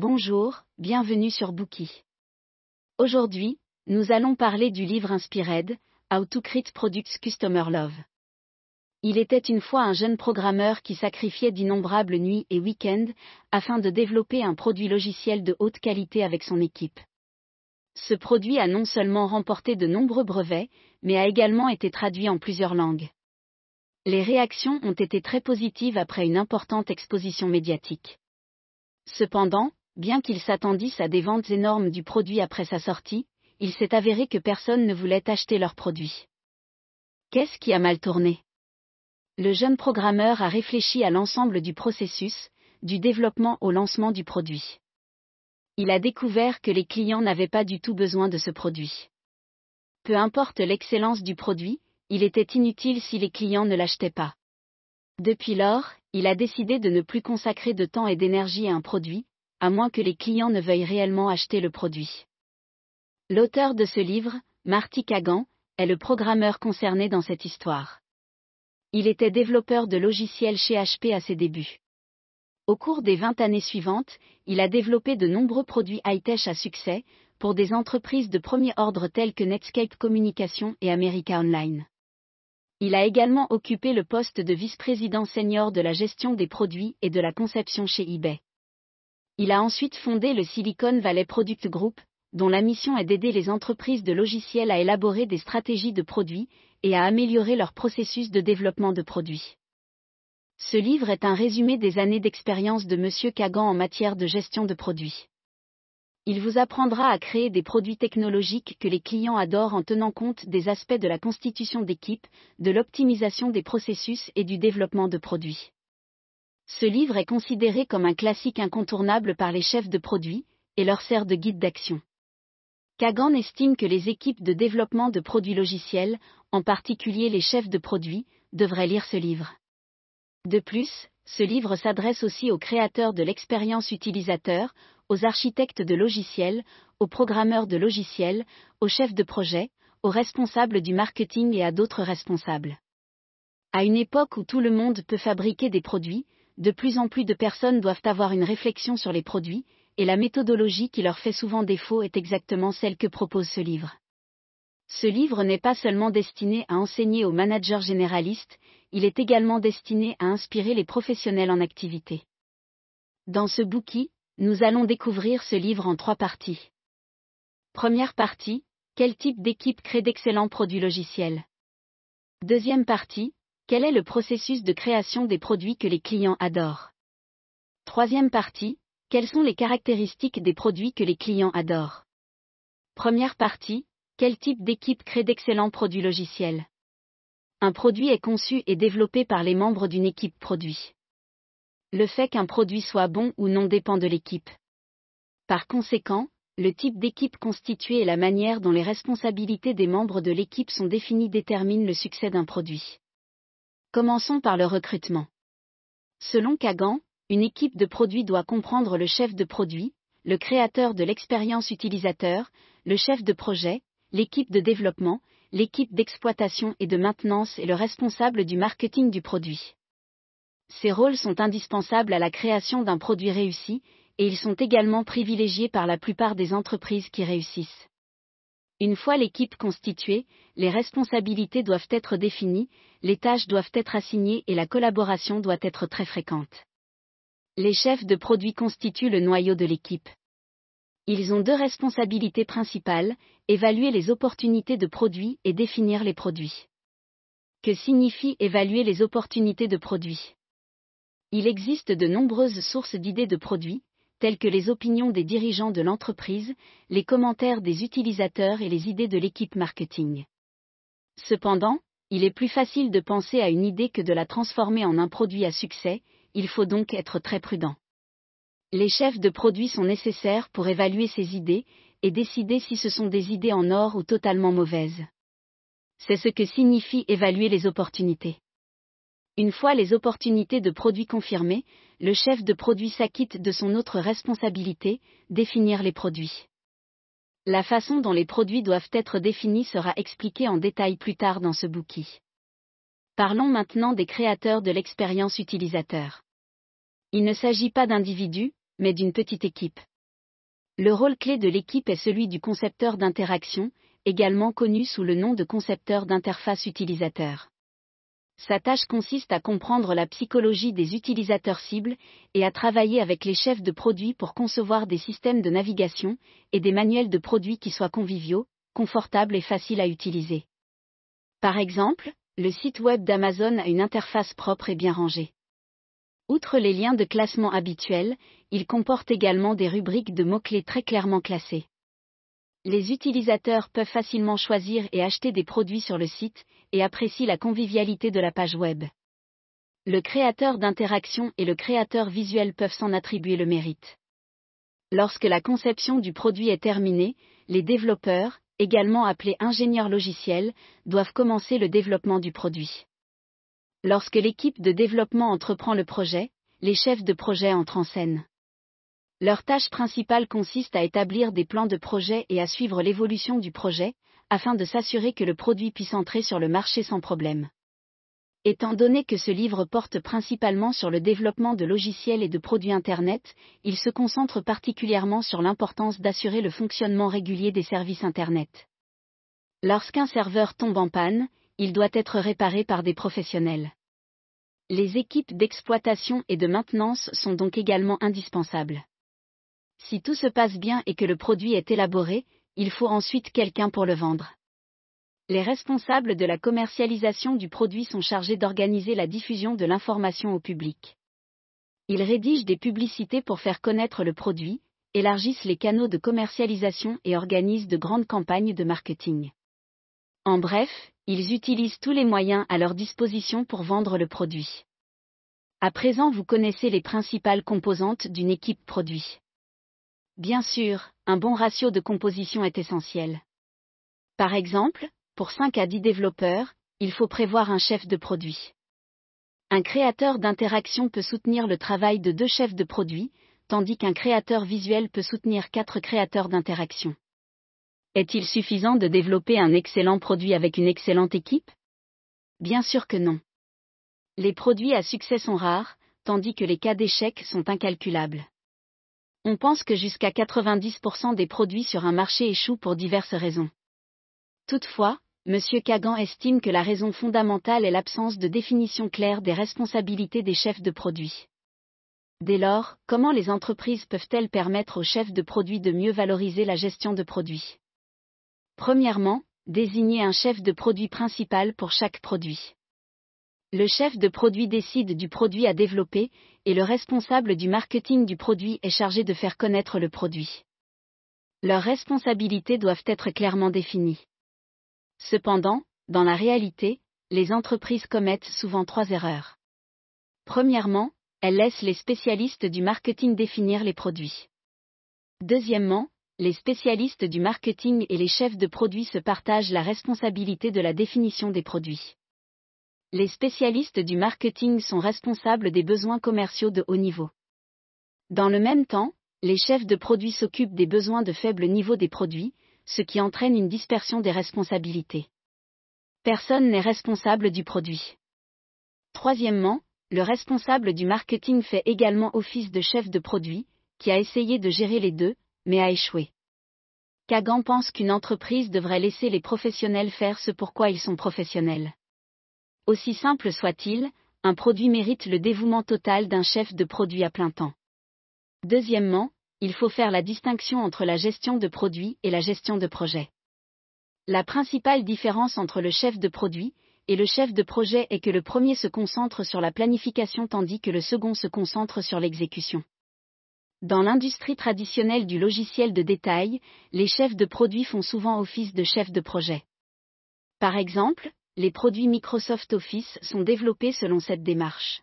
Bonjour, bienvenue sur Bookie. Aujourd'hui, nous allons parler du livre Inspired, How to Create Products Customer Love. Il était une fois un jeune programmeur qui sacrifiait d'innombrables nuits et week-ends afin de développer un produit logiciel de haute qualité avec son équipe. Ce produit a non seulement remporté de nombreux brevets, mais a également été traduit en plusieurs langues. Les réactions ont été très positives après une importante exposition médiatique. Cependant, bien qu'ils s'attendissent à des ventes énormes du produit après sa sortie, il s'est avéré que personne ne voulait acheter leur produit. Qu'est-ce qui a mal tourné? Le jeune programmeur a réfléchi à l'ensemble du processus, du développement au lancement du produit. Il a découvert que les clients n'avaient pas du tout besoin de ce produit. Peu importe l'excellence du produit, il était inutile si les clients ne l'achetaient pas. Depuis lors, il a décidé de ne plus consacrer de temps et d'énergie à un produit, à moins que les clients ne veuillent réellement acheter le produit. L'auteur de ce livre, Marty Kagan, est le programmeur concerné dans cette histoire. Il était développeur de logiciels chez HP à ses débuts. Au cours des 20 années suivantes, il a développé de nombreux produits high-tech à succès, pour des entreprises de premier ordre telles que Netscape Communication et America Online. Il a également occupé le poste de vice-président senior de la gestion des produits et de la conception chez eBay. Il a ensuite fondé le Silicon Valley Product Group, dont la mission est d'aider les entreprises de logiciels à élaborer des stratégies de produits et à améliorer leur processus de développement de produits. Ce livre est un résumé des années d'expérience de M. Kagan en matière de gestion de produits. Il vous apprendra à créer des produits technologiques que les clients adorent en tenant compte des aspects de la constitution d'équipe, de l'optimisation des processus et du développement de produits. Ce livre est considéré comme un classique incontournable par les chefs de produits, et leur sert de guide d'action. Kagan estime que les équipes de développement de produits logiciels, en particulier les chefs de produits, devraient lire ce livre. De plus, ce livre s'adresse aussi aux créateurs de l'expérience utilisateur, aux architectes de logiciels, aux programmeurs de logiciels, aux chefs de projet, aux responsables du marketing et à d'autres responsables. À une époque où tout le monde peut fabriquer des produits, de plus en plus de personnes doivent avoir une réflexion sur les produits, et la méthodologie qui leur fait souvent défaut est exactement celle que propose ce livre. Ce livre n'est pas seulement destiné à enseigner aux managers généralistes, il est également destiné à inspirer les professionnels en activité. Dans ce bouquin, nous allons découvrir ce livre en trois parties. Première partie, quel type d'équipe crée d'excellents produits logiciels? Deuxième partie, quel est le processus de création des produits que les clients adorent? Troisième partie, quelles sont les caractéristiques des produits que les clients adorent? Première partie, quel type d'équipe crée d'excellents produits logiciels? Un produit est conçu et développé par les membres d'une équipe produit. Le fait qu'un produit soit bon ou non dépend de l'équipe. Par conséquent, le type d'équipe constituée et la manière dont les responsabilités des membres de l'équipe sont définies déterminent le succès d'un produit. Commençons par le recrutement. Selon Kagan, une équipe de produits doit comprendre le chef de produit, le créateur de l'expérience utilisateur, le chef de projet, l'équipe de développement, l'équipe d'exploitation et de maintenance et le responsable du marketing du produit. Ces rôles sont indispensables à la création d'un produit réussi, et ils sont également privilégiés par la plupart des entreprises qui réussissent. Une fois l'équipe constituée, les responsabilités doivent être définies, les tâches doivent être assignées et la collaboration doit être très fréquente. Les chefs de produits constituent le noyau de l'équipe. Ils ont deux responsabilités principales, évaluer les opportunités de produits et définir les produits. Que signifie évaluer les opportunités de produits Il existe de nombreuses sources d'idées de produits, telles que les opinions des dirigeants de l'entreprise, les commentaires des utilisateurs et les idées de l'équipe marketing. Cependant, il est plus facile de penser à une idée que de la transformer en un produit à succès, il faut donc être très prudent. Les chefs de produits sont nécessaires pour évaluer ces idées et décider si ce sont des idées en or ou totalement mauvaises. C'est ce que signifie évaluer les opportunités. Une fois les opportunités de produits confirmées, le chef de produit s'acquitte de son autre responsabilité, définir les produits. La façon dont les produits doivent être définis sera expliquée en détail plus tard dans ce bouquin. Parlons maintenant des créateurs de l'expérience utilisateur. Il ne s'agit pas d'individus, mais d'une petite équipe. Le rôle clé de l'équipe est celui du concepteur d'interaction, également connu sous le nom de concepteur d'interface utilisateur. Sa tâche consiste à comprendre la psychologie des utilisateurs cibles et à travailler avec les chefs de produits pour concevoir des systèmes de navigation et des manuels de produits qui soient conviviaux, confortables et faciles à utiliser. Par exemple, le site web d'Amazon a une interface propre et bien rangée. Outre les liens de classement habituels, il comporte également des rubriques de mots-clés très clairement classés. Les utilisateurs peuvent facilement choisir et acheter des produits sur le site, et apprécient la convivialité de la page web. Le créateur d'interaction et le créateur visuel peuvent s'en attribuer le mérite. Lorsque la conception du produit est terminée, les développeurs, également appelés ingénieurs logiciels, doivent commencer le développement du produit. Lorsque l'équipe de développement entreprend le projet, les chefs de projet entrent en scène. Leur tâche principale consiste à établir des plans de projet et à suivre l'évolution du projet, afin de s'assurer que le produit puisse entrer sur le marché sans problème. Étant donné que ce livre porte principalement sur le développement de logiciels et de produits Internet, il se concentre particulièrement sur l'importance d'assurer le fonctionnement régulier des services Internet. Lorsqu'un serveur tombe en panne, il doit être réparé par des professionnels. Les équipes d'exploitation et de maintenance sont donc également indispensables. Si tout se passe bien et que le produit est élaboré, il faut ensuite quelqu'un pour le vendre. Les responsables de la commercialisation du produit sont chargés d'organiser la diffusion de l'information au public. Ils rédigent des publicités pour faire connaître le produit, élargissent les canaux de commercialisation et organisent de grandes campagnes de marketing. En bref, ils utilisent tous les moyens à leur disposition pour vendre le produit. À présent, vous connaissez les principales composantes d'une équipe produit. Bien sûr, un bon ratio de composition est essentiel. Par exemple, pour 5 à 10 développeurs, il faut prévoir un chef de produit. Un créateur d'interaction peut soutenir le travail de deux chefs de produit, tandis qu'un créateur visuel peut soutenir quatre créateurs d'interaction. Est-il suffisant de développer un excellent produit avec une excellente équipe? Bien sûr que non. Les produits à succès sont rares, tandis que les cas d'échec sont incalculables. On pense que jusqu'à 90% des produits sur un marché échouent pour diverses raisons. Toutefois, M. Kagan estime que la raison fondamentale est l'absence de définition claire des responsabilités des chefs de produits. Dès lors, comment les entreprises peuvent-elles permettre aux chefs de produits de mieux valoriser la gestion de produits? Premièrement, désigner un chef de produit principal pour chaque produit. Le chef de produit décide du produit à développer, et le responsable du marketing du produit est chargé de faire connaître le produit. Leurs responsabilités doivent être clairement définies. Cependant, dans la réalité, les entreprises commettent souvent trois erreurs. Premièrement, elles laissent les spécialistes du marketing définir les produits. Deuxièmement, les spécialistes du marketing et les chefs de produits se partagent la responsabilité de la définition des produits. Les spécialistes du marketing sont responsables des besoins commerciaux de haut niveau. Dans le même temps, les chefs de produits s'occupent des besoins de faible niveau des produits, ce qui entraîne une dispersion des responsabilités. Personne n'est responsable du produit. Troisièmement, le responsable du marketing fait également office de chef de produit, qui a essayé de gérer les deux, mais a échoué. Kagan pense qu'une entreprise devrait laisser les professionnels faire ce pourquoi ils sont professionnels. Aussi simple soit-il, un produit mérite le dévouement total d'un chef de produit à plein temps. Deuxièmement, il faut faire la distinction entre la gestion de produit et la gestion de projet. La principale différence entre le chef de produit et le chef de projet est que le premier se concentre sur la planification tandis que le second se concentre sur l'exécution. Dans l'industrie traditionnelle du logiciel de détail, les chefs de produits font souvent office de chefs de projet. Par exemple, les produits Microsoft Office sont développés selon cette démarche.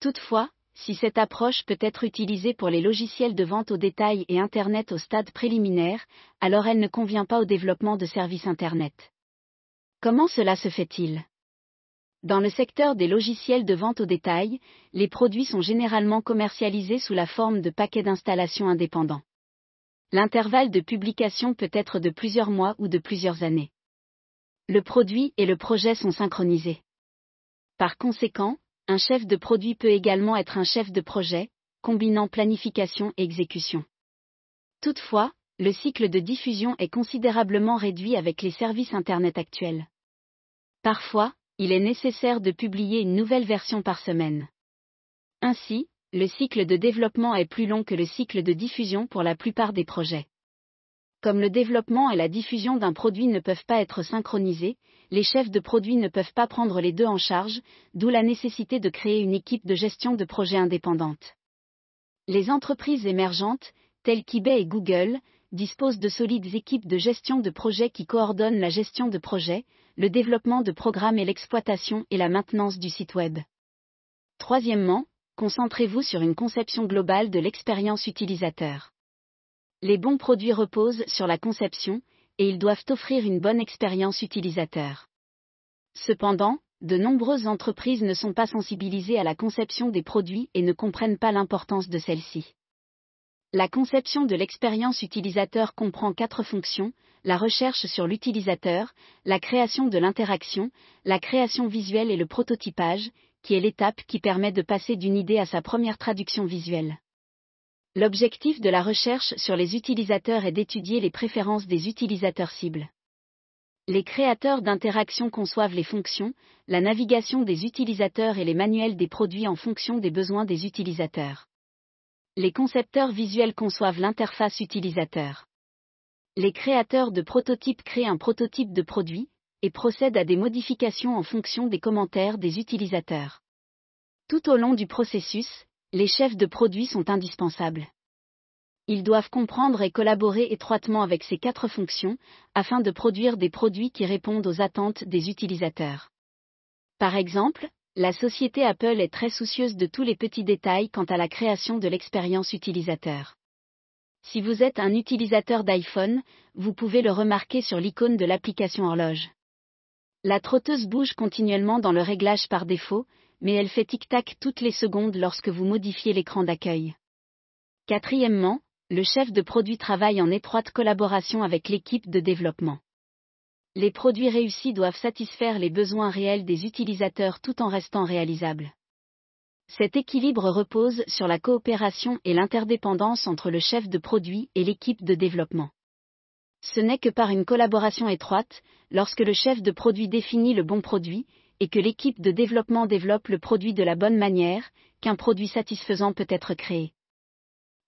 Toutefois, si cette approche peut être utilisée pour les logiciels de vente au détail et Internet au stade préliminaire, alors elle ne convient pas au développement de services Internet. Comment cela se fait-il? Dans le secteur des logiciels de vente au détail, les produits sont généralement commercialisés sous la forme de paquets d'installation indépendants. L'intervalle de publication peut être de plusieurs mois ou de plusieurs années. Le produit et le projet sont synchronisés. Par conséquent, un chef de produit peut également être un chef de projet, combinant planification et exécution. Toutefois, le cycle de diffusion est considérablement réduit avec les services Internet actuels. Parfois, il est nécessaire de publier une nouvelle version par semaine. Ainsi, le cycle de développement est plus long que le cycle de diffusion pour la plupart des projets. Comme le développement et la diffusion d'un produit ne peuvent pas être synchronisés, les chefs de produits ne peuvent pas prendre les deux en charge, d'où la nécessité de créer une équipe de gestion de projets indépendante. Les entreprises émergentes, telles qu'eBay et Google, disposent de solides équipes de gestion de projets qui coordonnent la gestion de projets, le développement de programmes et l'exploitation et la maintenance du site Web. Troisièmement, concentrez-vous sur une conception globale de l'expérience utilisateur. Les bons produits reposent sur la conception, et ils doivent offrir une bonne expérience utilisateur. Cependant, de nombreuses entreprises ne sont pas sensibilisées à la conception des produits et ne comprennent pas l'importance de celle-ci. La conception de l'expérience utilisateur comprend quatre fonctions, la recherche sur l'utilisateur, la création de l'interaction, la création visuelle et le prototypage, qui est l'étape qui permet de passer d'une idée à sa première traduction visuelle. L'objectif de la recherche sur les utilisateurs est d'étudier les préférences des utilisateurs cibles. Les créateurs d'interactions conçoivent les fonctions, la navigation des utilisateurs et les manuels des produits en fonction des besoins des utilisateurs. Les concepteurs visuels conçoivent l'interface utilisateur. Les créateurs de prototypes créent un prototype de produit, et procèdent à des modifications en fonction des commentaires des utilisateurs. Tout au long du processus, les chefs de produits sont indispensables. Ils doivent comprendre et collaborer étroitement avec ces quatre fonctions, afin de produire des produits qui répondent aux attentes des utilisateurs. Par exemple, la société Apple est très soucieuse de tous les petits détails quant à la création de l'expérience utilisateur. Si vous êtes un utilisateur d'iPhone, vous pouvez le remarquer sur l'icône de l'application horloge. La trotteuse bouge continuellement dans le réglage par défaut, mais elle fait tic-tac toutes les secondes lorsque vous modifiez l'écran d'accueil. Quatrièmement, le chef de produit travaille en étroite collaboration avec l'équipe de développement. Les produits réussis doivent satisfaire les besoins réels des utilisateurs tout en restant réalisables. Cet équilibre repose sur la coopération et l'interdépendance entre le chef de produit et l'équipe de développement. Ce n'est que par une collaboration étroite, lorsque le chef de produit définit le bon produit, et que l'équipe de développement développe le produit de la bonne manière, qu'un produit satisfaisant peut être créé.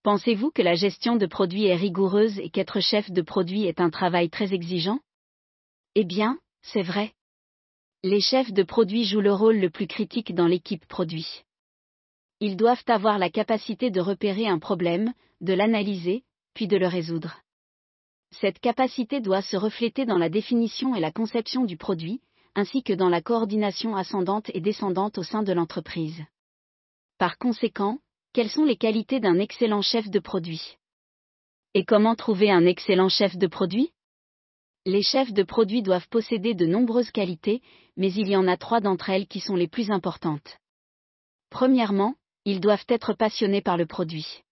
Pensez-vous que la gestion de produits est rigoureuse et qu'être chef de produit est un travail très exigeant? Eh bien, c'est vrai. Les chefs de produits jouent le rôle le plus critique dans l'équipe produit. Ils doivent avoir la capacité de repérer un problème, de l'analyser, puis de le résoudre. Cette capacité doit se refléter dans la définition et la conception du produit, ainsi que dans la coordination ascendante et descendante au sein de l'entreprise. Par conséquent, quelles sont les qualités d'un excellent chef de produit? Et comment trouver un excellent chef de produit? Les chefs de produit doivent posséder de nombreuses qualités, mais il y en a trois d'entre elles qui sont les plus importantes. Premièrement, ils doivent être passionnés par le produit.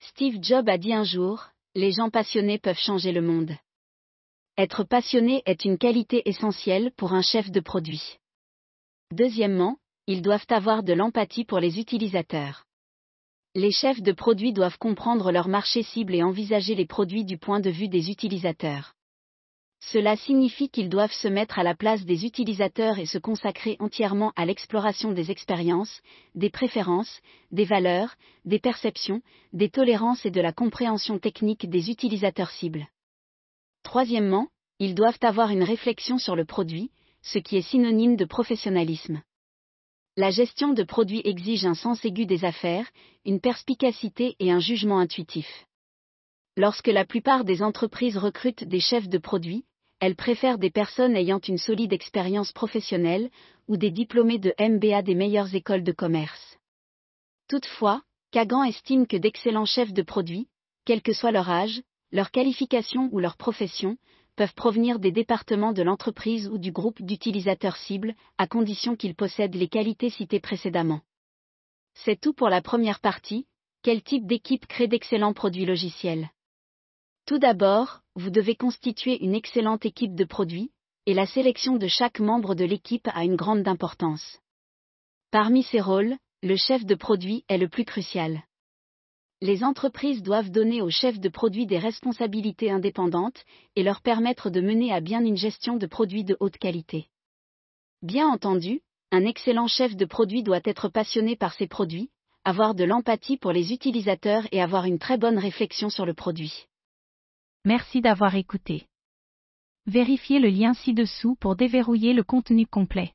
Steve Jobs a dit un jour, les gens passionnés peuvent changer le monde. Être passionné est une qualité essentielle pour un chef de produit. Deuxièmement, ils doivent avoir de l'empathie pour les utilisateurs. Les chefs de produits doivent comprendre leur marché cible et envisager les produits du point de vue des utilisateurs. Cela signifie qu'ils doivent se mettre à la place des utilisateurs et se consacrer entièrement à l'exploration des expériences, des préférences, des valeurs, des perceptions, des tolérances et de la compréhension technique des utilisateurs cibles. Troisièmement, ils doivent avoir une réflexion sur le produit, ce qui est synonyme de professionnalisme. La gestion de produits exige un sens aigu des affaires, une perspicacité et un jugement intuitif. Lorsque la plupart des entreprises recrutent des chefs de produits, elles préfèrent des personnes ayant une solide expérience professionnelle ou des diplômés de MBA des meilleures écoles de commerce. Toutefois, Kagan estime que d'excellents chefs de produits, quel que soit leur âge, leur qualification ou leur profession, peuvent provenir des départements de l'entreprise ou du groupe d'utilisateurs cibles, à condition qu'ils possèdent les qualités citées précédemment. C'est tout pour la première partie, quel type d'équipe crée d'excellents produits logiciels? Tout d'abord, vous devez constituer une excellente équipe de produits, et la sélection de chaque membre de l'équipe a une grande importance. Parmi ces rôles, le chef de produit est le plus crucial. Les entreprises doivent donner aux chefs de produits des responsabilités indépendantes et leur permettre de mener à bien une gestion de produits de haute qualité. Bien entendu, un excellent chef de produit doit être passionné par ses produits, avoir de l'empathie pour les utilisateurs et avoir une très bonne réflexion sur le produit. Merci d'avoir écouté. Vérifiez le lien ci-dessous pour déverrouiller le contenu complet.